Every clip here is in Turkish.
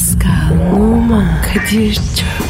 Pascal, Oman, Kadir çok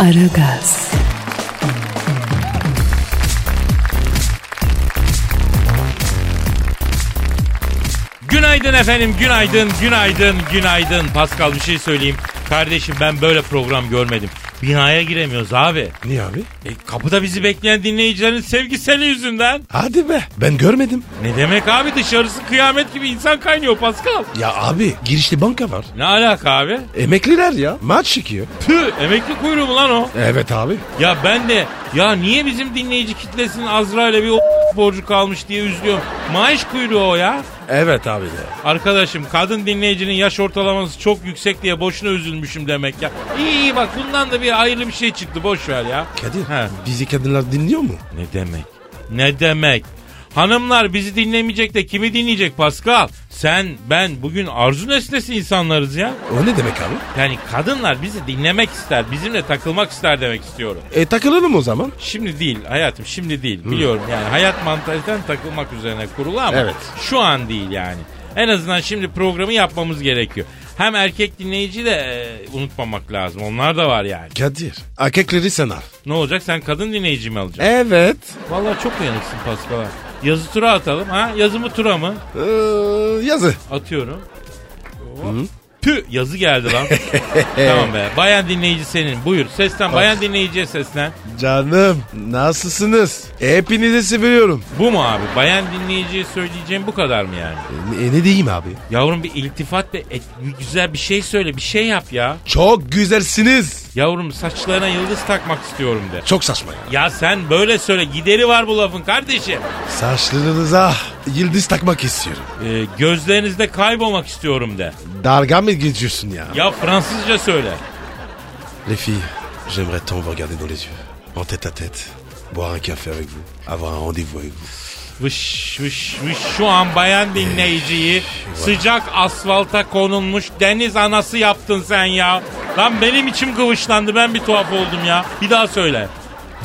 Aragaz, Günaydın efendim, günaydın, günaydın, günaydın. Pascal bir şey söyleyeyim. Kardeşim ben böyle program görmedim. Binaya giremiyoruz abi. Niye abi? E, kapıda bizi bekleyen dinleyicilerin sevgiseli yüzünden. Hadi be. Ben görmedim. Ne demek abi dışarısı kıyamet gibi insan kaynıyor Pascal. Ya abi girişte banka var. Ne alaka abi? Emekliler ya. Maç çekiyor. Tüh emekli kuyruğu mu lan o? Evet abi. Ya ben de ya niye bizim dinleyici kitlesinin Azrail'e bir o borcu kalmış diye üzülüyorum. Maaş kuyruğu o ya. Evet abi de. Arkadaşım kadın dinleyicinin yaş ortalaması çok yüksek diye boşuna üzülmüşüm demek ya. İyi iyi bak bundan da bir hayırlı bir şey çıktı boş ver ya. Kadir He. bizi kadınlar dinliyor mu? Ne demek? Ne demek? Hanımlar bizi dinlemeyecek de kimi dinleyecek Pascal? Sen, ben bugün arzu nesnesi insanlarız ya. O ne demek abi? Yani kadınlar bizi dinlemek ister, bizimle takılmak ister demek istiyorum. E takılalım o zaman. Şimdi değil hayatım şimdi değil biliyorum yani hayat mantaliten takılmak üzerine kurulu ama Evet. şu an değil yani. En azından şimdi programı yapmamız gerekiyor. Hem erkek dinleyici de e, unutmamak lazım onlar da var yani. Kadir erkekleri sen al. Ne olacak sen kadın dinleyici mi alacaksın? Evet. Vallahi çok uyanıksın Pascal. Yazı tura atalım ha yazı mı tura mı? Ee, yazı. Atıyorum. Hop. Tüh yazı geldi lan. tamam be. Bayan dinleyici senin. Buyur seslen. Bayan dinleyiciye seslen. Canım nasılsınız? Hepinizi seviyorum. Bu mu abi? Bayan dinleyiciye söyleyeceğim bu kadar mı yani? E, ne diyeyim abi? Yavrum bir iltifat ve et, güzel bir şey söyle. Bir şey yap ya. Çok güzelsiniz. Yavrum saçlarına yıldız takmak istiyorum de. Çok saçma ya. Ya sen böyle söyle. Gideri var bu lafın kardeşim. Saçlarınıza yıldız takmak istiyorum. Ee, gözlerinizde kaybolmak istiyorum de. Dalga mı geçiyorsun ya? Ya Fransızca söyle. Les filles, j'aimerais tant vous regarder dans les yeux, en tête à tête, boire un café avec vous, avoir un rendez-vous avec vous. Vış vış vış şu an bayan dinleyiciyi sıcak asfalta konulmuş deniz anası yaptın sen ya. Lan benim içim kıvışlandı ben bir tuhaf oldum ya. Bir daha söyle.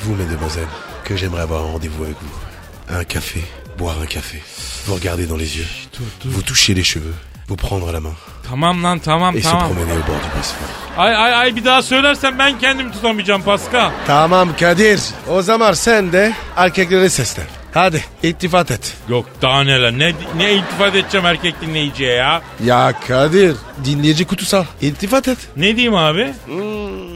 Vous, mesdemoiselles, que j'aimerais avoir un rendez-vous avec vous. Un café, boire un café, vous regarder dans les yeux, vous toucher les cheveux, vous prendre la main Tamam lan tamam et se tamam. promener au bord du Bosphore. Ay ay ay bir daha söylersen ben kendimi tutamayacağım Pascal. Tamam Kadir, o zaman sen de erkeklere seslen. Hadi iltifat et. Yok daha neler ne, ne iltifat edeceğim erkek dinleyiciye ya. Ya Kadir, dinleyici kutusal. İltifat et. Ne diyeyim abi Hmm,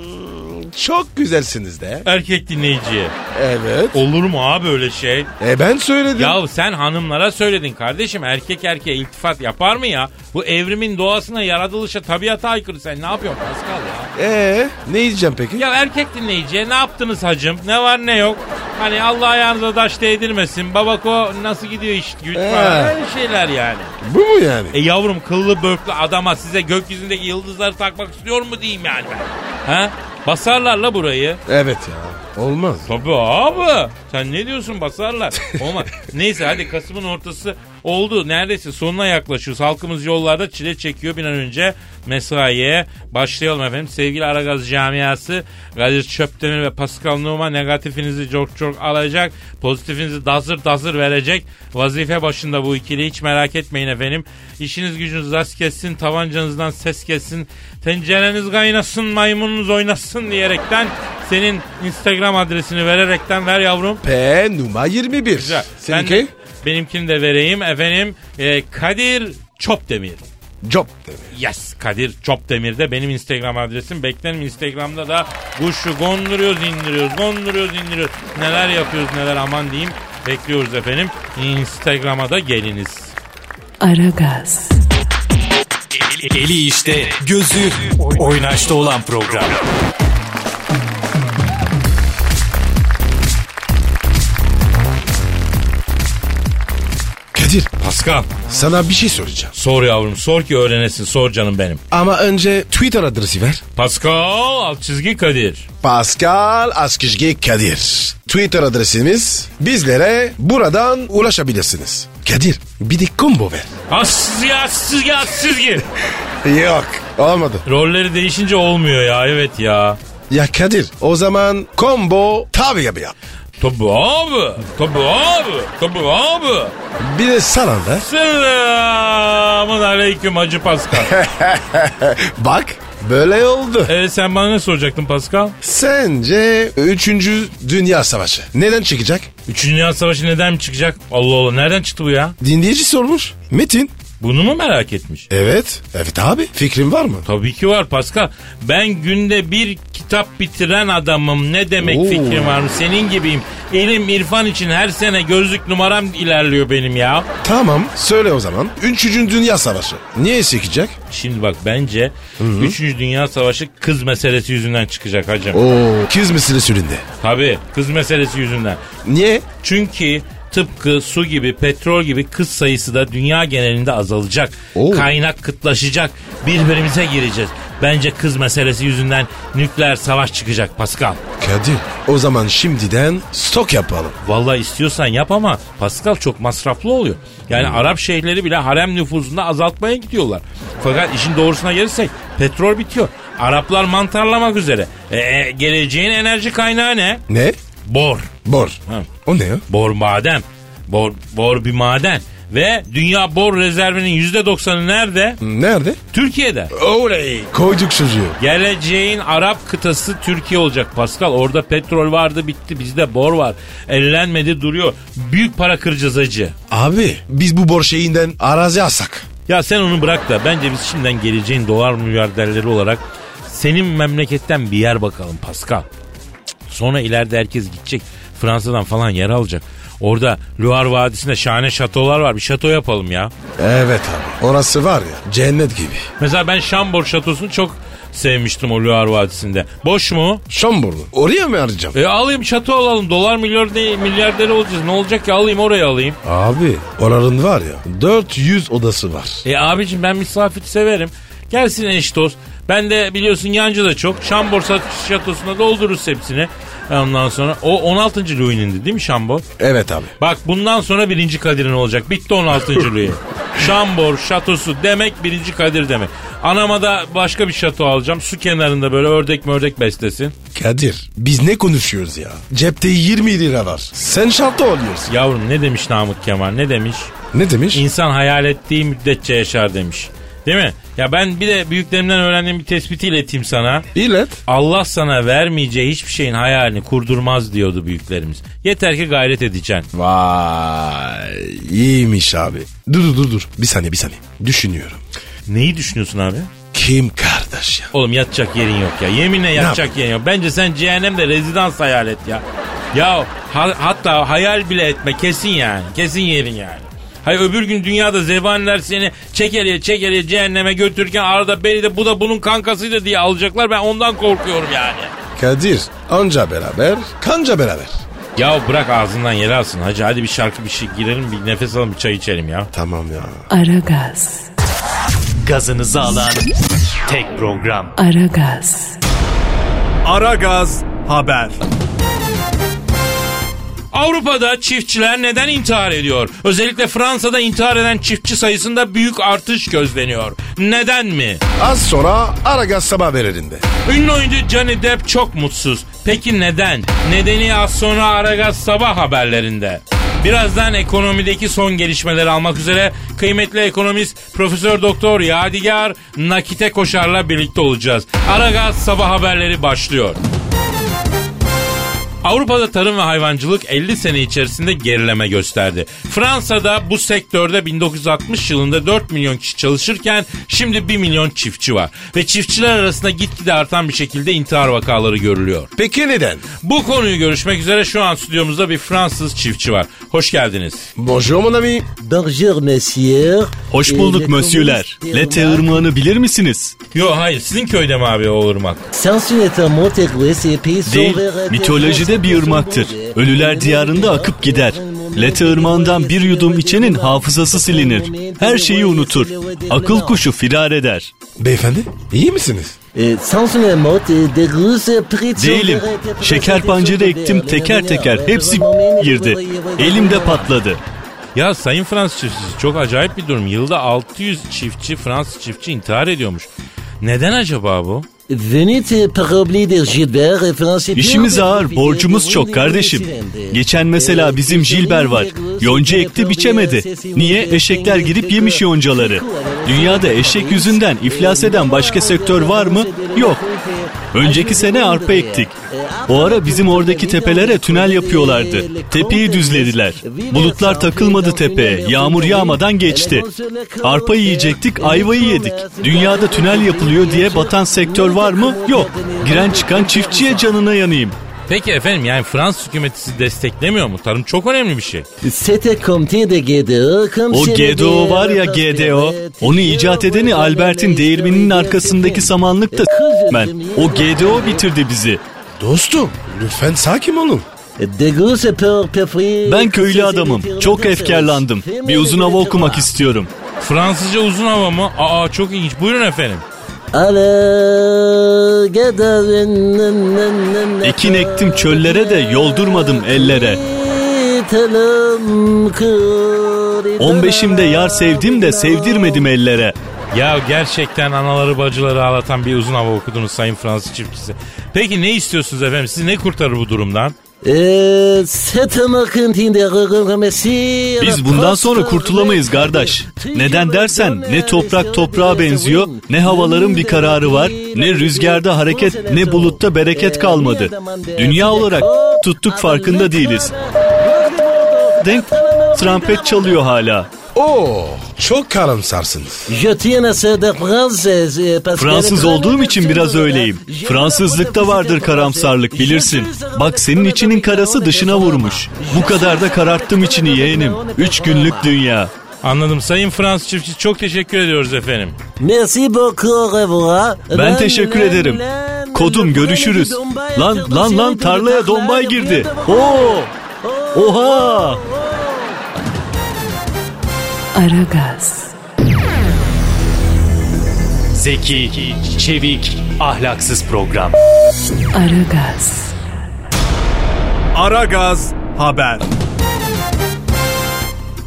çok güzelsiniz de. erkek dinleyiciye. Evet. Olur mu abi öyle şey? E ben söyledim. Ya sen hanımlara söyledin kardeşim erkek erkeğe iltifat yapar mı ya? Bu evrimin doğasına yaratılışa tabiata aykırı sen ne yapıyorsun Pascal ya? Ee, ne diyeceğim peki? Ya erkek dinleyiciye ne yaptınız hacım? Ne var ne yok? Hani Allah ayağınıza taş değdirmesin. Babako nasıl gidiyor iş güç Ee. falan öyle şeyler yani. Bu mu yani? E yavrum kıllı börklü adama size gökyüzündeki yıldızları takmak istiyor mu diyeyim yani ben? Ha? Basarlar la burayı. Evet ya. Olmaz. Tabii abi. Sen ne diyorsun basarlar. Olmaz. Neyse hadi Kasım'ın ortası oldu. Neredeyse sonuna yaklaşıyoruz. Halkımız yollarda çile çekiyor bir an önce mesaiye. Başlayalım efendim. Sevgili Aragaz camiası Kadir Çöptemir ve Pascal Numa negatifinizi çok çok alacak. Pozitifinizi dazır dazır verecek. Vazife başında bu ikili hiç merak etmeyin efendim. İşiniz gücünüz rast kessin, tabancanızdan ses kessin, tencereniz kaynasın, maymununuz oynasın diyerekten senin Instagram adresini vererekten ver yavrum. P numara 21. Güzel. Seninki? Ben benimkini de vereyim efendim. Ee, Kadir Çopdemir. Job demek. Yes Kadir Çopdemir'de benim Instagram adresim. Beklerim Instagram'da da kuşu gonduruyoruz indiriyoruz gonduruyoruz indiriyoruz. Neler yapıyoruz neler aman diyeyim. Bekliyoruz efendim. Instagram'a da geliniz. Aragaz, Eli işte, gözü oynaşta olan program. Kadir Pascal sana bir şey soracağım. sor yavrum sor ki öğrenesin sor canım benim. Ama önce Twitter adresi ver. Pascal alt çizgi Kadir. Pascal Askizgi Kadir. Twitter adresimiz bizlere buradan ulaşabilirsiniz. Kadir bir de combo ver. As çizgi as çizgi as çizgi. Yok olmadı. Rolleri değişince olmuyor ya evet ya. Ya Kadir o zaman combo tabi yap. Tabii abi. Tabii abi. Tabii abi. Bir de sana ver. Selamun aleyküm Hacı Pascal. Bak böyle oldu. ee, sen bana ne soracaktın Pascal? Sence 3. Dünya Savaşı neden çıkacak? Üçüncü Dünya Savaşı neden mi çıkacak? Allah Allah nereden çıktı bu ya? Dinleyici sormuş. Metin. Bunu mu merak etmiş? Evet. Evet abi. Fikrin var mı? Tabii ki var Pascal. Ben günde bir kitap bitiren adamım. Ne demek Oo. fikrim var mı? Senin gibiyim. İlim irfan için her sene gözlük numaram ilerliyor benim ya. Tamam. Söyle o zaman. 3. Dünya Savaşı. Niye çıkacak? Şimdi bak bence 3. Dünya Savaşı kız meselesi yüzünden çıkacak hacım. Oo. Kız meselesi üründe. Tabii kız meselesi yüzünden. Niye? Çünkü tıpkı su gibi, petrol gibi kız sayısı da dünya genelinde azalacak. Oo. Kaynak kıtlaşacak. Birbirimize gireceğiz. Bence kız meselesi yüzünden nükleer savaş çıkacak Pascal. Kadir. O zaman şimdiden stok yapalım. Vallahi istiyorsan yap ama Pascal çok masraflı oluyor. Yani Arap şeyhleri bile harem nüfuzunda azaltmaya gidiyorlar. Fakat işin doğrusuna gelirsek petrol bitiyor. Araplar mantarlamak üzere. E, e, geleceğin enerji kaynağı ne? Ne? Bor. Bor. Ha. O ne ya? Bor maden. Bor, bor bir maden. Ve dünya bor rezervinin %90'ı nerede? Nerede? Türkiye'de. Oley. Koyduk çocuğu. Geleceğin Arap kıtası Türkiye olacak Pascal. Orada petrol vardı bitti. Bizde bor var. Ellenmedi duruyor. Büyük para kıracağız acı. Abi biz bu bor şeyinden arazi alsak. Ya sen onu bırak da bence biz şimdiden geleceğin dolar milyarderleri olarak senin memleketten bir yer bakalım Pascal. Sonra ileride herkes gidecek. Fransa'dan falan yer alacak. Orada Loire Vadisi'nde şahane şatolar var. Bir şato yapalım ya. Evet abi. Orası var ya cennet gibi. Mesela ben Şambor şatosunu çok sevmiştim o Loire Vadisi'nde. Boş mu? Şamburnu. Oraya mı arayacağım? E alayım şato alalım. Dolar milyar değil, milyarderi olacağız. Ne olacak ki alayım oraya alayım. Abi oranın var ya 400 odası var. E abicim ben misafir severim. Gelsin eş dost. Ben de biliyorsun yancı da çok. Şambor şatosuna doldururuz hepsini. Ondan sonra o 16. Louis'nindi değil mi Şambor? Evet abi. Bak bundan sonra birinci Kadir'in olacak. Bitti 16. Louis. Şambor şatosu demek birinci Kadir demek. Anama da başka bir şato alacağım. Su kenarında böyle ördek mördek beslesin. Kadir biz ne konuşuyoruz ya? Cepte 20 lira var. Sen şartı oluyorsun. Yavrum ne demiş Namık Kemal ne demiş? Ne demiş? İnsan hayal ettiği müddetçe yaşar demiş. Değil mi? Ya ben bir de büyüklerimden öğrendiğim bir tespiti ileteyim sana. İlet. Allah sana vermeyeceği hiçbir şeyin hayalini kurdurmaz diyordu büyüklerimiz. Yeter ki gayret edeceksin. Vay iyiymiş abi. Dur dur dur dur. Bir saniye bir saniye. Düşünüyorum. Neyi düşünüyorsun abi? Kim kardeş ya? Oğlum yatacak yerin yok ya. Yeminle yatacak yerin yok. Bence sen cehennemde rezidans hayal et ya. Ya ha- hatta hayal bile etme kesin yani. Kesin yerin yani. Hay öbür gün dünyada zebaniler seni çekeriye çekeriye cehenneme götürürken arada beni de bu da bunun kankasıydı diye alacaklar. Ben ondan korkuyorum yani. Kadir anca beraber kanca beraber. Ya bırak ağzından yere alsın hacı. Hadi bir şarkı bir şey girelim bir nefes alalım bir çay içelim ya. Tamam ya. Aragaz, Gazınızı alan tek program. Aragaz, Aragaz Haber. Avrupa'da çiftçiler neden intihar ediyor? Özellikle Fransa'da intihar eden çiftçi sayısında büyük artış gözleniyor. Neden mi? Az sonra Aragaz sabah veririnde. Ünlü oyuncu Johnny Depp çok mutsuz. Peki neden? Nedeni az sonra Aragaz sabah haberlerinde. Birazdan ekonomideki son gelişmeleri almak üzere kıymetli ekonomist Profesör Doktor Yadigar Nakite Koşar'la birlikte olacağız. Aragaz sabah haberleri başlıyor. Avrupa'da tarım ve hayvancılık 50 sene içerisinde gerileme gösterdi. Fransa'da bu sektörde 1960 yılında 4 milyon kişi çalışırken şimdi 1 milyon çiftçi var. Ve çiftçiler arasında gitgide artan bir şekilde intihar vakaları görülüyor. Peki neden? Bu konuyu görüşmek üzere şu an stüdyomuzda bir Fransız çiftçi var. Hoş geldiniz. Bonjour mon ami. Bonjour monsieur. Hoş bulduk communiste Lete ırmağını bilir misiniz? Yo hayır sizin köyde mi abi o ırmak? Değil, vers- mitolojide bir ırmaktır. Ölüler diyarında akıp gider. Lete ırmağından bir yudum içenin hafızası silinir. Her şeyi unutur. Akıl kuşu firar eder. Beyefendi iyi misiniz? E, e, de Değilim. Şeker pancarı ektim teker teker hepsi girdi. Elimde patladı. Ya Sayın Fransız çiftçisi çok acayip bir durum. Yılda 600 çiftçi Fransız çiftçi intihar ediyormuş. Neden acaba bu? Venite parabli Gilbert, Fransız... İşimiz ağır, borcumuz çok kardeşim. Geçen mesela bizim Jilber var. Yonca ekti biçemedi. Niye? Eşekler girip yemiş yoncaları. Dünyada eşek yüzünden iflas eden başka sektör var mı? Yok. Önceki sene arpa ektik. O ara bizim oradaki tepelere tünel yapıyorlardı. Tepeyi düzlediler. Bulutlar takılmadı tepeye. Yağmur yağmadan geçti. Arpa yiyecektik, ayvayı yedik. Dünyada tünel yapılıyor diye batan sektör var mı? Yok. Giren çıkan çiftçiye canına yanayım. Peki efendim yani Fransız hükümeti sizi desteklemiyor mu? Tarım çok önemli bir şey. C'était comté de GDO, O GDO var ya GDO. Onu icat edeni Albert'in değirmeninin arkasındaki samanlıkta ben. O GDO bitirdi bizi. Dostum lütfen sakin olun. Perfri- Ben köylü adamım. Çok efkarlandım. Bir uzun hava okumak istiyorum. Fransızca uzun hava mı? Aa çok ilginç. Buyurun efendim. Ekin ektim çöllere de yoldurmadım ellere. 15'imde yar sevdim de sevdirmedim ellere. Ya gerçekten anaları bacıları ağlatan bir uzun hava okudunuz Sayın Fransız çiftçisi. Peki ne istiyorsunuz efendim? Sizi ne kurtarır bu durumdan? Biz bundan sonra kurtulamayız kardeş. Neden dersen ne toprak toprağa benziyor, ne havaların bir kararı var, ne rüzgarda hareket, ne bulutta bereket kalmadı. Dünya olarak tuttuk farkında değiliz. Denk trompet çalıyor hala. Oo çok karamsarsınız. Fransız olduğum için biraz öyleyim. Fransızlıkta vardır karamsarlık bilirsin. Bak senin içinin karası dışına vurmuş. Bu kadar da kararttım içini yeğenim. Üç günlük dünya. Anladım Sayın Fransız çiftçi çok teşekkür ediyoruz efendim. Merci beaucoup. Ben teşekkür ederim. Kodum görüşürüz. Lan lan lan tarlaya dombay girdi. Oo! Oha! Aragaz, Zeki, çevik, ahlaksız program. Aragaz, Aragaz haber.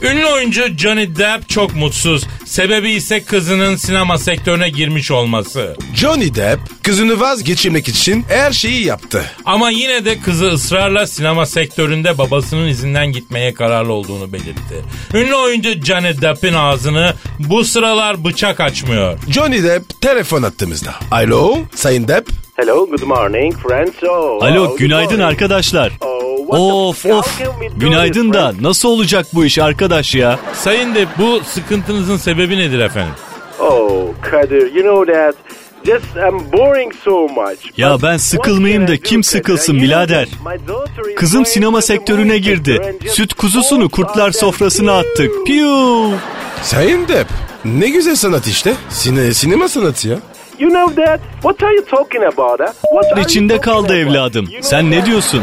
Ünlü oyuncu Johnny Depp çok mutsuz. Sebebi ise kızının sinema sektörüne girmiş olması. Johnny Depp kızını vazgeçirmek için her şeyi yaptı. Ama yine de kızı ısrarla sinema sektöründe babasının izinden gitmeye kararlı olduğunu belirtti. Ünlü oyuncu Johnny Depp'in ağzını bu sıralar bıçak açmıyor. Johnny Depp telefon attığımızda. Alo Sayın Depp. Hello, good morning, friends. Oh, Alo good günaydın morning. arkadaşlar. Oh, Of of. Günaydın da nasıl olacak bu iş arkadaş ya? Sayın Depp bu sıkıntınızın sebebi nedir efendim? Oh, Kadir, you know that just I'm boring so much. Ya ben sıkılmayayım da kim sıkılsın birader? Kızım sinema sektörüne girdi. Süt kuzusunu kurtlar sofrasına attık. Piyu. Sayın Depp. Ne güzel sanat işte. Sine, sinema sanatı ya. You know that? What are you talking about? Huh? What are you İçinde talking kaldı about? evladım. You know Sen ne diyorsun?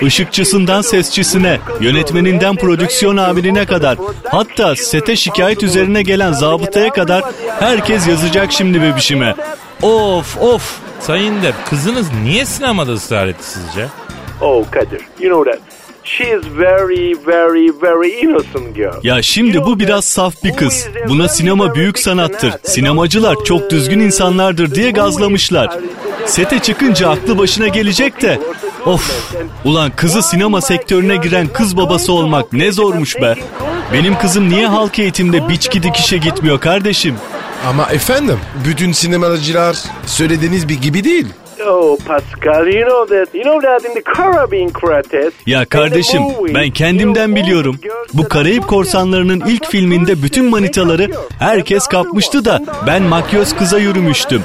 Işıkçısından sesçisine, yönetmeninden prodüksiyon amirine kadar, hatta sete şikayet üzerine gelen zabıtaya kadar herkes yazacak şimdi bebişime. Of of. Sayın Depp kızınız niye sinemada ısrar etti sizce? Oh, Kadir, you know that. She is very, very, very innocent girl. Ya şimdi bu biraz saf bir kız. Buna sinema büyük sanattır. Sinemacılar çok düzgün insanlardır diye gazlamışlar. Sete çıkınca aklı başına gelecek de. Of. Ulan kızı sinema sektörüne giren kız babası olmak ne zormuş be. Benim kızım niye halk eğitimde biçki dikişe gitmiyor kardeşim? Ama efendim bütün sinemacılar söylediğiniz bir gibi değil. Oh, Pascal, you know that. You know that in the Caribbean quartet. Ya kardeşim ben kendimden biliyorum. Bu Karayip Korsanları'nın ilk filminde bütün manitaları herkes kapmıştı da ben makyöz kıza yürümüştüm.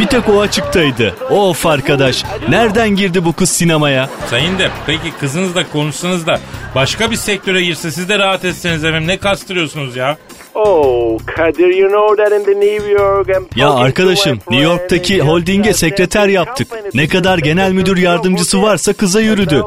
Bir tek o açıktaydı. Of arkadaş nereden girdi bu kız sinemaya? Sayın Depp peki kızınızla konuşsanız da başka bir sektöre girse siz de rahat etseniz efendim ne kastırıyorsunuz ya? Oh, Kadir, you know that in the New York... I'm Ya arkadaşım New York'taki holdinge sekreter yaptık. Ne kadar genel müdür yardımcısı varsa kıza yürüdü.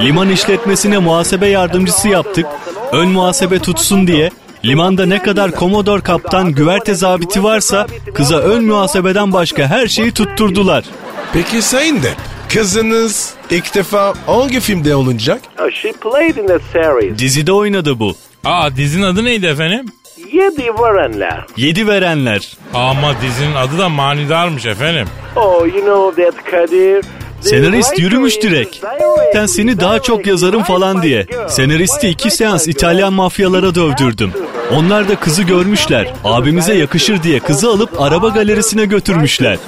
Liman işletmesine muhasebe yardımcısı yaptık. Ön muhasebe tutsun diye. Limanda ne kadar komodor kaptan güverte zabiti varsa kıza ön muhasebeden başka her şeyi tutturdular. Peki Sayın Depp, kızınız ilk defa hangi filmde olacak? Oh, she played in the series. Dizide oynadı bu. Aa dizinin adı neydi efendim? Yedi Varanlar. Yedi verenler. Ama dizinin adı da manidarmış efendim. Oh, you know that Kadir... Senarist yürümüş is direkt. direct, Ben seni daha çok yazarım falan diye. Senaristi iki seans. İtalyan mafyalara dövdürdüm. Onlar da kızı görmüşler. Abimize yakışır diye kızı alıp araba galerisine götürmüşler.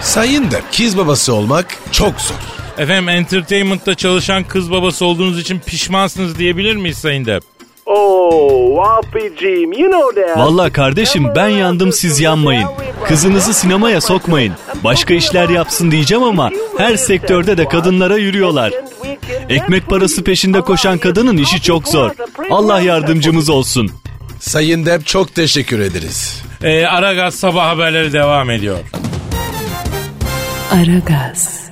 Sayın Depp, kız babası olmak çok zor. Efendim entertainment'ta çalışan kız babası olduğunuz için pişmansınız diyebilir miyiz Sayın Depp? Oh, Wapicim, you know that. Valla kardeşim ben yandım siz yanmayın. Kızınızı sinemaya sokmayın. Başka işler yapsın diyeceğim ama her sektörde de kadınlara yürüyorlar. Ekmek parası peşinde koşan kadının işi çok zor. Allah yardımcımız olsun. Sayın Depp çok teşekkür ederiz. Ee, Aragaz sabah haberleri devam ediyor. Aragaz,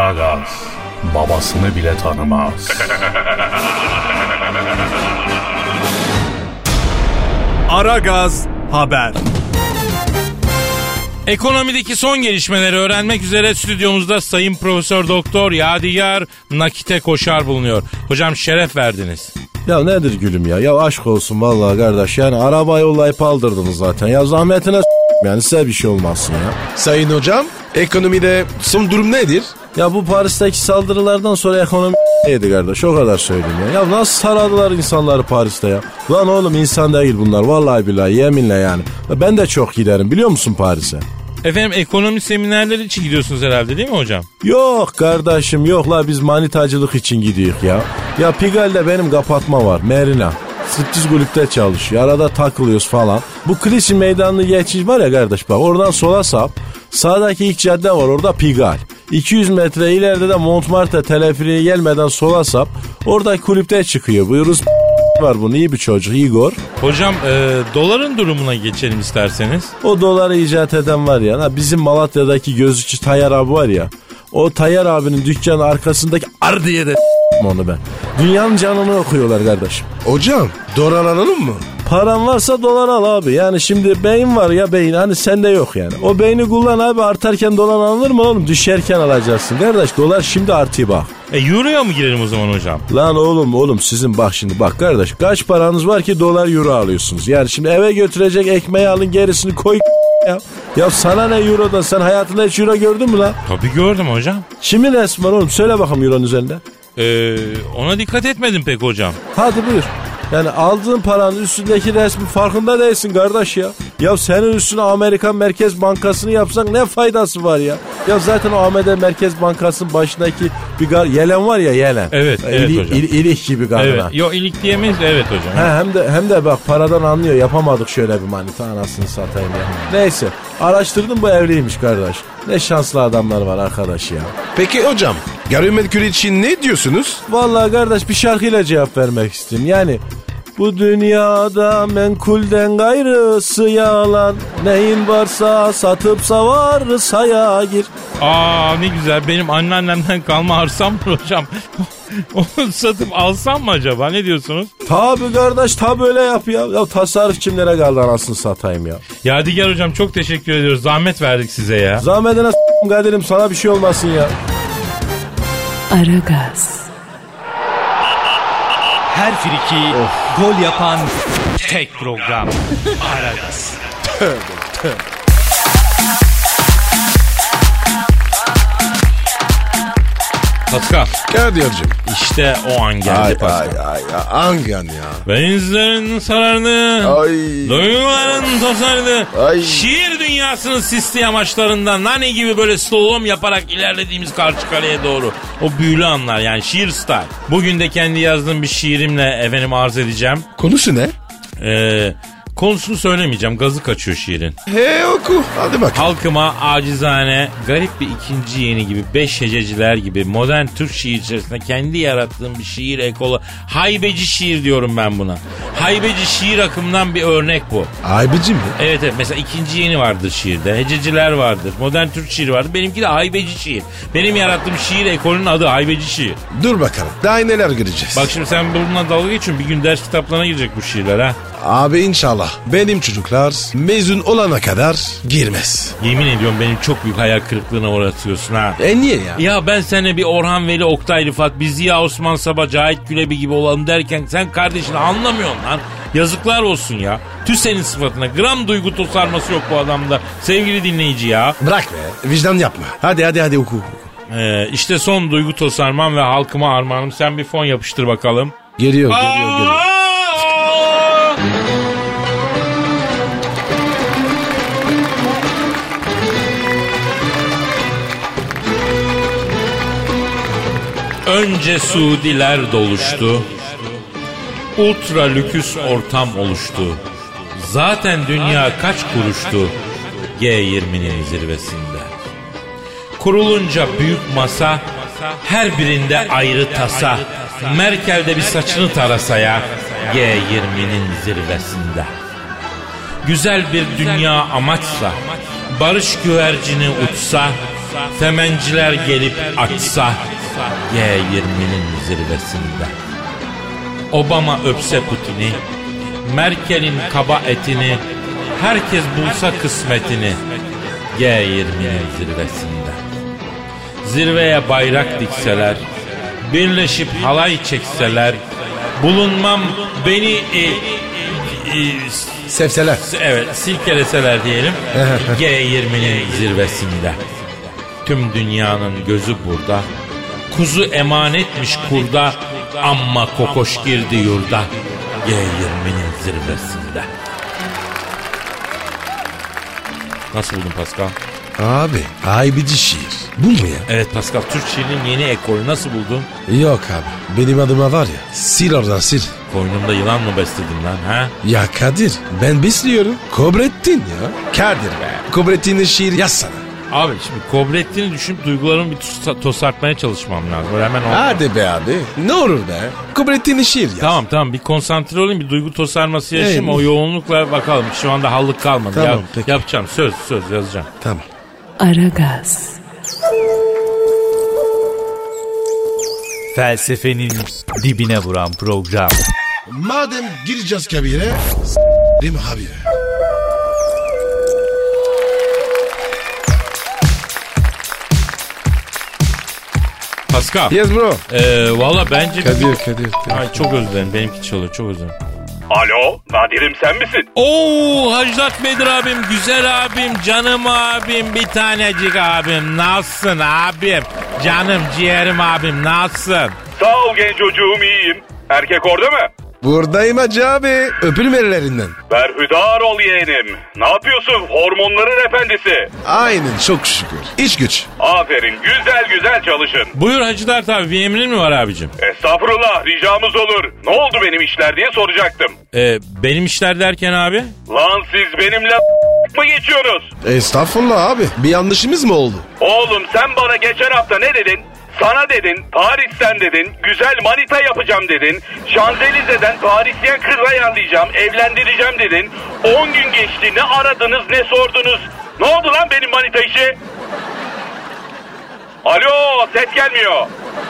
Aragaz babasını bile tanımaz. Aragaz haber. Ekonomideki son gelişmeleri öğrenmek üzere stüdyomuzda Sayın Profesör Doktor Yadigar Nakite Koşar bulunuyor. Hocam şeref verdiniz. Ya nedir gülüm ya? Ya aşk olsun vallahi kardeş. Yani araba yollayıp aldırdınız zaten. Ya zahmetine s- yani size bir şey olmasın ya. Sayın hocam, ekonomide son durum nedir? Ya bu Paris'teki saldırılardan sonra ekonomi yedi kardeş. O kadar söyleyeyim ya. Ya nasıl saradılar insanları Paris'te ya? Lan oğlum insan değil bunlar. Vallahi billahi yeminle yani. Ya Ben de çok giderim biliyor musun Paris'e? Efendim ekonomi seminerleri için gidiyorsunuz herhalde değil mi hocam? Yok kardeşim yok la biz manitacılık için gidiyoruz ya. Ya Pigalle benim kapatma var Merina. Striptiz kulüpte çalışıyor. Arada takılıyoruz falan. Bu Klişi meydanını geçiş var ya kardeş bak oradan sola sap. Sağdaki ilk cadde var orada Pigal. 200 metre ileride de Montmartre teleferiğe gelmeden sola sap. Orada kulüpte çıkıyor. Buyuruz var bunun iyi bir çocuk Igor. Hocam e, doların durumuna geçelim isterseniz. O doları icat eden var ya. ha bizim Malatya'daki gözcü Tayyar abi var ya. O Tayyar abinin dükkanı arkasındaki Ardiye de onu ben. Dünyanın canını okuyorlar kardeşim. Hocam, dolar alalım mı? Paran varsa dolar al abi. Yani şimdi beyin var ya beyin hani sende yok yani. O beyni kullan abi artarken dolar alınır mı oğlum? Düşerken alacaksın. Kardeş dolar şimdi artıyor bak. E Euro'ya mı girelim o zaman hocam? Lan oğlum oğlum sizin bak şimdi bak kardeş kaç paranız var ki dolar euro alıyorsunuz. Yani şimdi eve götürecek ekmeği alın gerisini koy ya. Ya sana ne eurodan sen hayatında hiç euro gördün mü lan? Tabii gördüm hocam. Kimin resmi var oğlum söyle bakalım euronun üzerinde. E, ona dikkat etmedim pek hocam. Hadi buyur. Yani aldığın paranın üstündeki resmi farkında değilsin kardeş ya. Ya senin üstüne Amerikan Merkez Bankası'nı yapsak ne faydası var ya? Ya zaten o AMD Merkez Bankası'nın başındaki bir gar yelen var ya yelen. Evet, evet İli- hocam. ili- ilik gibi kadına. Evet. Yo ilik diyemeyiz evet hocam. He, hem de hem de bak paradan anlıyor yapamadık şöyle bir manita anasını satayım ya. Neyse araştırdım bu evliymiş kardeş. Ne şanslı adamlar var arkadaş ya. Peki hocam, gayrimenkul için ne diyorsunuz? Vallahi kardeş bir şarkıyla cevap vermek istiyorum. Yani bu dünyada menkulden gayrısı yalan. Neyin varsa satıp savar saya gir. Aa ne güzel benim anneannemden kalma arsam mı hocam? Onu satıp alsam mı acaba ne diyorsunuz? Tabi kardeş tabi öyle yap ya. Ya tasarruf kimlere kaldı anasını satayım ya. Yadigar hocam çok teşekkür ediyoruz. Zahmet verdik size ya. Zahmetine s**tim Kadir'im sana bir şey olmasın ya. Aragaz, Her friki gol yapan tek program. Aragaz. Pascal Kadir'cim. işte o an geldi Ay Pascal. ay ay ay, hangi an ya? Benizlerin sarardı. Ay. Duyguların tosardı. Ay. Şiir dünyasının sisli yamaçlarından nane gibi böyle slalom yaparak ilerlediğimiz karşı kaleye doğru. O büyülü anlar yani şiir style. Bugün de kendi yazdığım bir şiirimle efendim arz edeceğim. Konusu ne? Ee, konusunu söylemeyeceğim. Gazı kaçıyor şiirin. He oku. Hadi bak. Halkıma acizane, garip bir ikinci yeni gibi, beş hececiler gibi modern Türk şiir içerisinde kendi yarattığım bir şiir ekolu. Haybeci şiir diyorum ben buna. Haybeci şiir akımından bir örnek bu. Aybeci mi? Evet evet mesela ikinci yeni vardır şiirde. Hececiler vardır. Modern Türk şiiri vardır. Benimki de haybeci şiir. Benim yarattığım şiir ekolünün adı haybeci şiir. Dur bakalım. Daha neler göreceğiz. Bak şimdi sen bununla dalga geçiyorsun. Bir gün ders kitaplarına girecek bu şiirler ha. Abi inşallah benim çocuklar mezun olana kadar girmez. Yemin ediyorum benim çok büyük hayal kırıklığına uğratıyorsun ha. E niye ya? Ya ben sana bir Orhan Veli, Oktay Rıfat, bir Ziya Osman Sabah, Cahit Gülebi gibi olalım derken sen kardeşini anlamıyorsun lan. Yazıklar olsun ya. Tüh senin sıfatına. Gram duygu tosarması yok bu adamda. Sevgili dinleyici ya. Bırak be. Vicdan yapma. Hadi hadi hadi oku. Ee, işte son duygu tosarmam ve halkıma armağanım. Sen bir fon yapıştır bakalım. Geliyor geliyor geliyor. Önce Suudiler doluştu. Ultra lüküs ortam oluştu. Zaten dünya kaç kuruştu G20'nin zirvesinde. Kurulunca büyük masa, her birinde ayrı tasa. Merkel'de bir saçını tarasaya G20'nin zirvesinde. Güzel bir dünya amaçsa, barış güvercini uçsa, temenciler gelip açsa G20'nin zirvesinde. Obama öpse Putin'i, Merkel'in kaba etini, herkes bulsa kısmetini G20'nin zirvesinde. Zirveye bayrak dikseler, birleşip halay çekseler, bulunmam beni e, e, Sevseler. Evet silkeleseler diyelim G20'nin zirvesinde. Tüm dünyanın gözü burada. Kuzu emanetmiş kurda amma kokoş girdi yurda. G20'nin zirvesinde. Nasıl buldun Pascal? Abi aybeci şiir. Bu mu ya? Evet Pascal Türk şiirinin yeni ekolü nasıl buldun? Yok abi. Benim adıma var ya. Sil oradan sil. Koynumda yılan mı besledin lan ha? Ya Kadir ben besliyorum. Kobrettin ya. Kadir be. Kobrettin'in şiir yazsana. Abi şimdi Kobrettin'i düşünüp duygularımı bir tosa- tosartmaya çalışmam lazım. Öyle hemen olmaz. Hadi be abi. Ne olur be. Kobrettin'in şiir yaz. Tamam tamam bir konsantre olayım bir duygu tosarması yaşayayım Evet. o yoğunlukla bakalım şu anda hallık kalmadı. Tamam, Ya- peki. yapacağım söz söz yazacağım. Tamam. Aragaz, Felsefenin dibine vuran program. Madem gireceğiz kabire. Değil mi Pascal. Yes bro. Ee, Valla bence... Kadir Kadir. Ay, çok özledim benimki çalıyor çok özledim. Alo Nadir'im sen misin? Oo Hacdat Bedir abim güzel abim canım abim bir tanecik abim nasılsın abim canım ciğerim abim nasılsın? Sağ ol genç çocuğum iyiyim. Erkek orada mı? Buradayım hacı abi. Öpülüm ellerinden. Berhudar ol yeğenim. Ne yapıyorsun hormonların efendisi? Aynen çok şükür. İş güç. Aferin güzel güzel çalışın. Buyur Hacı Dert abi bir emrin mi var abicim? Estağfurullah ricamız olur. Ne oldu benim işler diye soracaktım. Ee, benim işler derken abi? Lan siz benimle mı geçiyorsunuz? Estağfurullah abi. Bir yanlışımız mı oldu? Oğlum sen bana geçen hafta ne dedin? Sana dedin, Paris'ten dedin, güzel manita yapacağım dedin, Şanzelize'den Parisyen kız ayarlayacağım, evlendireceğim dedin. 10 gün geçti, ne aradınız ne sordunuz. Ne oldu lan benim manita işi? Alo, ses gelmiyor.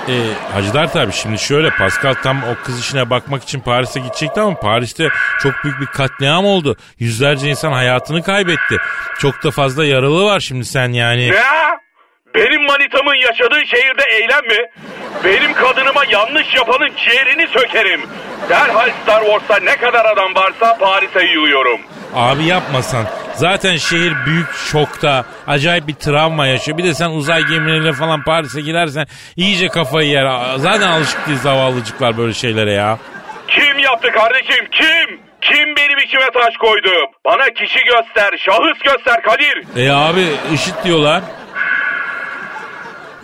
Ee, Hacı Dert abi şimdi şöyle Pascal tam o kız işine bakmak için Paris'e gidecekti ama Paris'te çok büyük bir katliam oldu. Yüzlerce insan hayatını kaybetti. Çok da fazla yaralı var şimdi sen yani. Ne? Benim manitamın yaşadığı şehirde eylem mi? Benim kadınıma yanlış yapanın ciğerini sökerim. Derhal Star Wars'ta ne kadar adam varsa Paris'e yığıyorum. Abi yapmasan. Zaten şehir büyük şokta. Acayip bir travma yaşıyor. Bir de sen uzay gemileriyle falan Paris'e gidersen iyice kafayı yer. Zaten alışık değil zavallıcıklar böyle şeylere ya. Kim yaptı kardeşim kim? Kim benim içime taş koydu? Bana kişi göster, şahıs göster Kadir. E abi IŞİD diyorlar.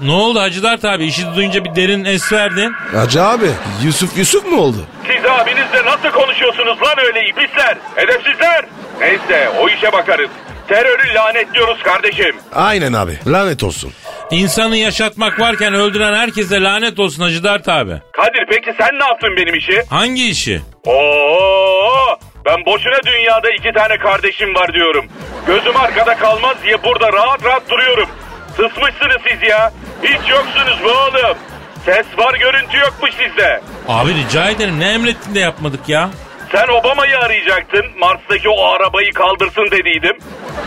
Ne oldu Hacı Dert abi? IŞİD'i duyunca bir derin es verdin. Hacı abi Yusuf Yusuf mu oldu? Siz abinizle nasıl konuşuyorsunuz lan öyle iblisler? Edepsizler. Neyse o işe bakarız. Terörü lanetliyoruz kardeşim. Aynen abi. Lanet olsun. İnsanı yaşatmak varken öldüren herkese lanet olsun Hacı Dert abi. Kadir peki sen ne yaptın benim işi? Hangi işi? Oo, ben boşuna dünyada iki tane kardeşim var diyorum. Gözüm arkada kalmaz diye burada rahat rahat duruyorum. Sısmışsınız siz ya. Hiç yoksunuz bu oğlum. Ses var görüntü yokmuş sizde. Abi rica ederim ne emrettin de yapmadık ya. Sen Obama'yı arayacaktın. Mars'taki o arabayı kaldırsın dediydim.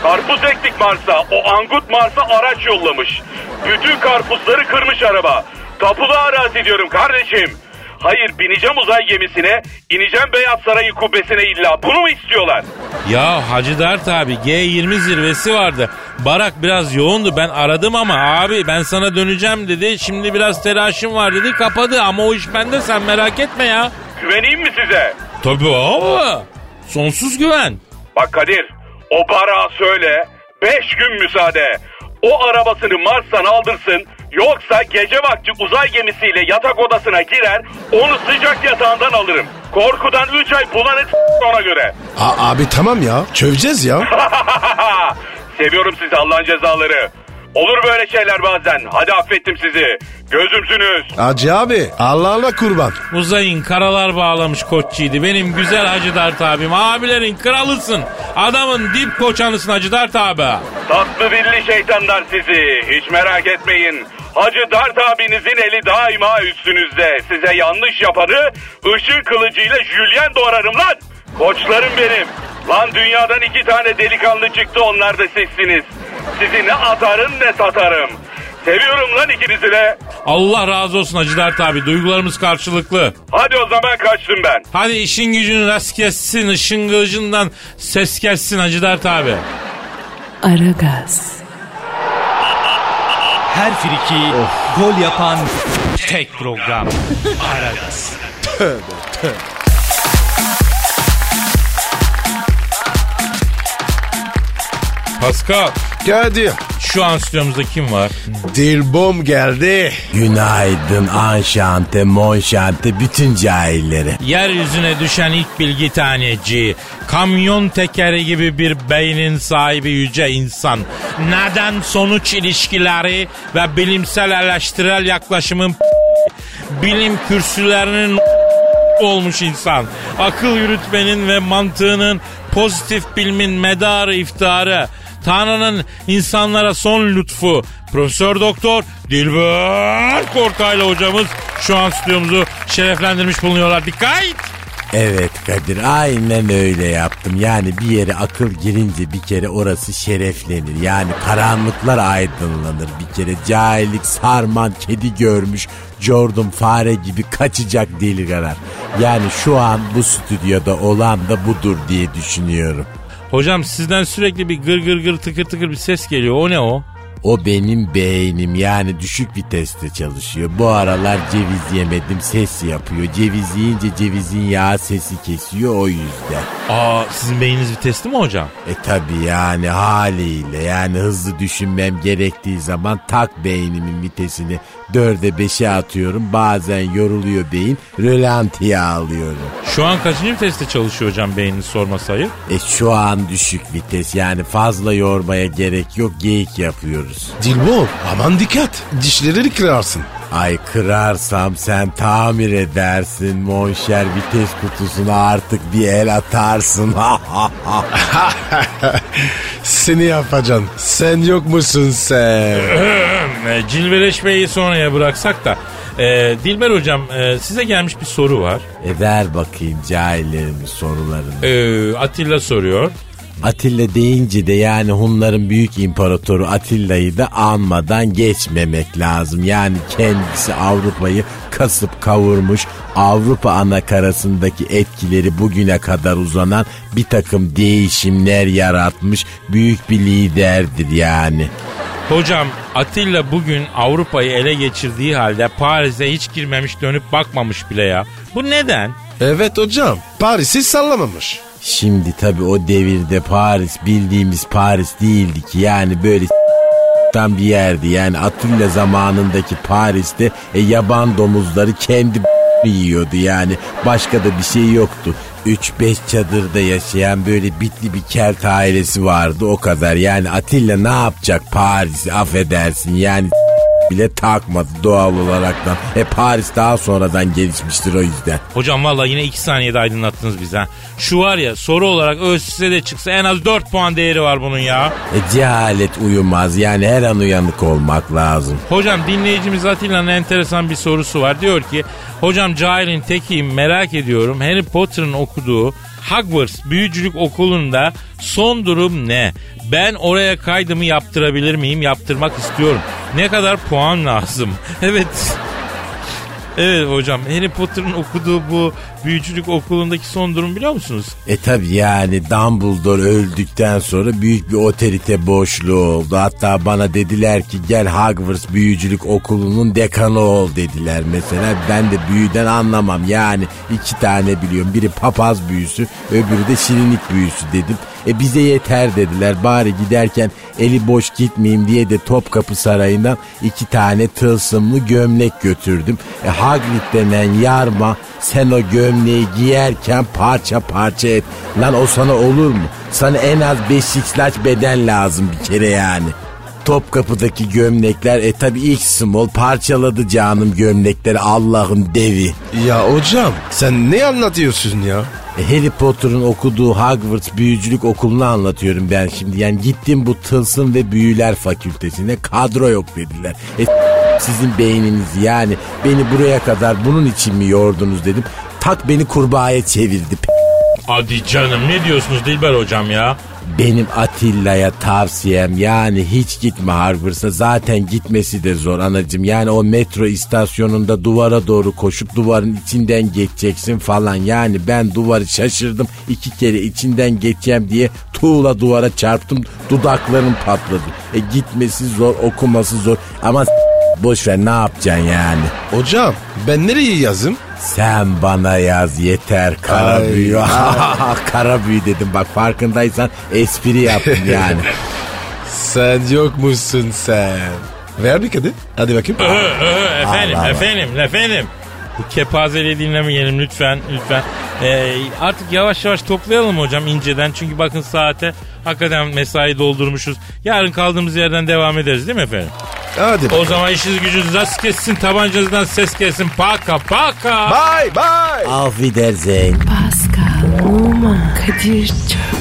Karpuz ektik Mars'a. O angut Mars'a araç yollamış. Bütün karpuzları kırmış araba. Tapulu arazi diyorum kardeşim. Hayır bineceğim uzay gemisine, ineceğim Beyaz Saray'ın kubbesine illa. Bunu mu istiyorlar? Ya Hacı Dert abi G20 zirvesi vardı. Barak biraz yoğundu ben aradım ama abi ben sana döneceğim dedi. Şimdi biraz telaşım var dedi kapadı ama o iş bende sen merak etme ya. Güveneyim mi size? Tabii abi. Sonsuz güven. Bak Kadir, o bara söyle, beş gün müsaade. O arabasını Mars'tan aldırsın, yoksa gece vakti uzay gemisiyle yatak odasına girer, onu sıcak yatağından alırım. Korkudan üç ay bulanık ona göre. A- abi tamam ya. Çöveceğiz ya. Seviyorum sizi Allah'ın cezaları. Olur böyle şeyler bazen. Hadi affettim sizi. Gözümsünüz. Hacı abi Allah'ına kurban. Uzayın karalar bağlamış koççiydi. Benim güzel Hacı Dert abim. Abilerin kralısın. Adamın dip koçanısın Hacı Dert abi. Tatlı dilli şeytanlar sizi. Hiç merak etmeyin. Hacı Dart abinizin eli daima üstünüzde. Size yanlış yapanı ışın kılıcıyla jülyen doğrarım lan. Koçlarım benim. Lan dünyadan iki tane delikanlı çıktı onlar da sizsiniz. Sizi ne atarım ne satarım. Seviyorum lan ikinizi de. Allah razı olsun Hacı Dert abi. Duygularımız karşılıklı. Hadi o zaman kaçtım ben. Hadi işin gücün rast kessin. ışın kılıcından ses kessin Hacı Dert abi. Aragaz, Her friki gol yapan tek program. Aragaz. Pascal Kadir. şu an stüdyomuzda kim var? Dilbom geldi. Günaydın anşante monşante bütün cahilleri. Yeryüzüne düşen ilk bilgi taneci, kamyon tekeri gibi bir beynin sahibi yüce insan, neden sonuç ilişkileri ve bilimsel eleştirel yaklaşımın bilim kürsülerinin olmuş insan. Akıl yürütmenin ve mantığının pozitif bilimin medarı iftiharı. Tanrı'nın insanlara son lütfu. Profesör Doktor Dilber Kortaylı hocamız şu an stüdyomuzu şereflendirmiş bulunuyorlar. Dikkat! Evet Kadir aynen öyle yaptım. Yani bir yere akıl girince bir kere orası şereflenir. Yani karanlıklar aydınlanır bir kere. Cahillik sarman kedi görmüş. Jordan fare gibi kaçacak deli karar. Yani şu an bu stüdyoda olan da budur diye düşünüyorum. Hocam sizden sürekli bir gır gır gır tıkır tıkır bir ses geliyor. O ne o? O benim beynim yani düşük viteste çalışıyor. Bu aralar ceviz yemedim ses yapıyor. Ceviz yiyince cevizin yağı sesi kesiyor o yüzden. Aa sizin beyniniz vitesli mi hocam? E tabi yani haliyle yani hızlı düşünmem gerektiği zaman tak beynimin vitesini dörde beşe atıyorum. Bazen yoruluyor beyin rölantiye alıyorum. Şu an kaçıncı viteste çalışıyor hocam beyniniz sorma sayı? E şu an düşük vites yani fazla yormaya gerek yok geyik yapıyoruz. Dilbom aman dikkat. Dişleri kırarsın. Ay kırarsam sen tamir edersin monşer vites kutusuna artık bir el atarsın. Seni yapacaksın. Sen yok musun sen? E, Cilveleşmeyi sonraya bıraksak da. e, Dilber hocam e, size gelmiş bir soru var. e ver bakayım cahillerimin sorularını. E, Atilla soruyor. Atilla deyince de yani Hunların büyük imparatoru Atilla'yı da anmadan geçmemek lazım. Yani kendisi Avrupa'yı kasıp kavurmuş, Avrupa anakarasındaki etkileri bugüne kadar uzanan bir takım değişimler yaratmış büyük bir liderdir yani. Hocam Atilla bugün Avrupa'yı ele geçirdiği halde Paris'e hiç girmemiş dönüp bakmamış bile ya. Bu neden? Evet hocam. Paris'i sallamamış. Şimdi tabii o devirde Paris bildiğimiz Paris değildi ki yani böyle tam bir yerdi. Yani Atilla zamanındaki Paris'te e, yaban domuzları kendi yiyordu yani. Başka da bir şey yoktu. 3-5 çadırda yaşayan böyle bitli bir kelt ailesi vardı o kadar. Yani Atilla ne yapacak Paris'i affedersin yani bile takmadı doğal olaraktan. E Paris daha sonradan gelişmiştir o yüzden. Hocam valla yine iki saniyede aydınlattınız bizi ha. Şu var ya soru olarak ÖSS'e de çıksa en az 4 puan değeri var bunun ya. E cehalet uyumaz yani her an uyanık olmak lazım. Hocam dinleyicimiz Atilla'nın enteresan bir sorusu var. Diyor ki hocam cahilin tekiyim merak ediyorum. Harry Potter'ın okuduğu Hogwarts büyücülük okulunda son durum ne? Ben oraya kaydımı yaptırabilir miyim? Yaptırmak istiyorum. Ne kadar puan lazım? Evet. Evet hocam Harry Potter'ın okuduğu bu büyücülük okulundaki son durum biliyor musunuz? E tabi yani Dumbledore öldükten sonra büyük bir otorite boşluğu oldu. Hatta bana dediler ki gel Hogwarts büyücülük okulunun dekanı ol dediler mesela. Ben de büyüden anlamam yani iki tane biliyorum. Biri papaz büyüsü öbürü de şirinlik büyüsü dedim. E bize yeter dediler bari giderken eli boş gitmeyeyim diye de Topkapı Sarayı'ndan iki tane tılsımlı gömlek götürdüm. E Hagrid denen yarma sen o gömleği giyerken parça parça et. Lan o sana olur mu? Sana en az 5 xlaç beden lazım bir kere yani. Topkapı'daki gömlekler e tabi ilk small parçaladı canım gömlekleri Allah'ın devi. Ya hocam sen ne anlatıyorsun ya? E, Harry Potter'ın okuduğu Hogwarts büyücülük okulunu anlatıyorum ben şimdi. Yani gittim bu tılsım ve büyüler fakültesine kadro yok dediler. E, sizin beyniniz yani beni buraya kadar bunun için mi yordunuz dedim. Tak beni kurbağaya çevirdi. Hadi canım ne diyorsunuz Dilber hocam ya? Benim Atilla'ya tavsiyem yani hiç gitme Hogwarts'a zaten gitmesi de zor anacım. Yani o metro istasyonunda duvara doğru koşup duvarın içinden geçeceksin falan. Yani ben duvarı şaşırdım iki kere içinden geçeceğim diye tuğla duvara çarptım dudaklarım patladı. E gitmesi zor okuması zor ama boş ver ne yapacaksın yani. Hocam ben nereye yazım? Sen bana yaz yeter kara Ay. büyü. kara büyü dedim bak farkındaysan espri yaptım yani. Sen yok musun sen? Ver bir kadeh. Hadi bakayım. Efendim Allah Allah. efendim efendim. Bu kepazeliği dinlemeyelim lütfen lütfen. Ee, artık yavaş yavaş toplayalım hocam inceden. Çünkü bakın saate hakikaten mesai doldurmuşuz. Yarın kaldığımız yerden devam ederiz değil mi efendim? Hadi O zaman işiniz gücünüz rast kessin tabancanızdan ses kessin. Paka paka. Bye bye. Auf Wiedersehen. Pascal, Oman, Kadir çok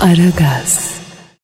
Aragaz.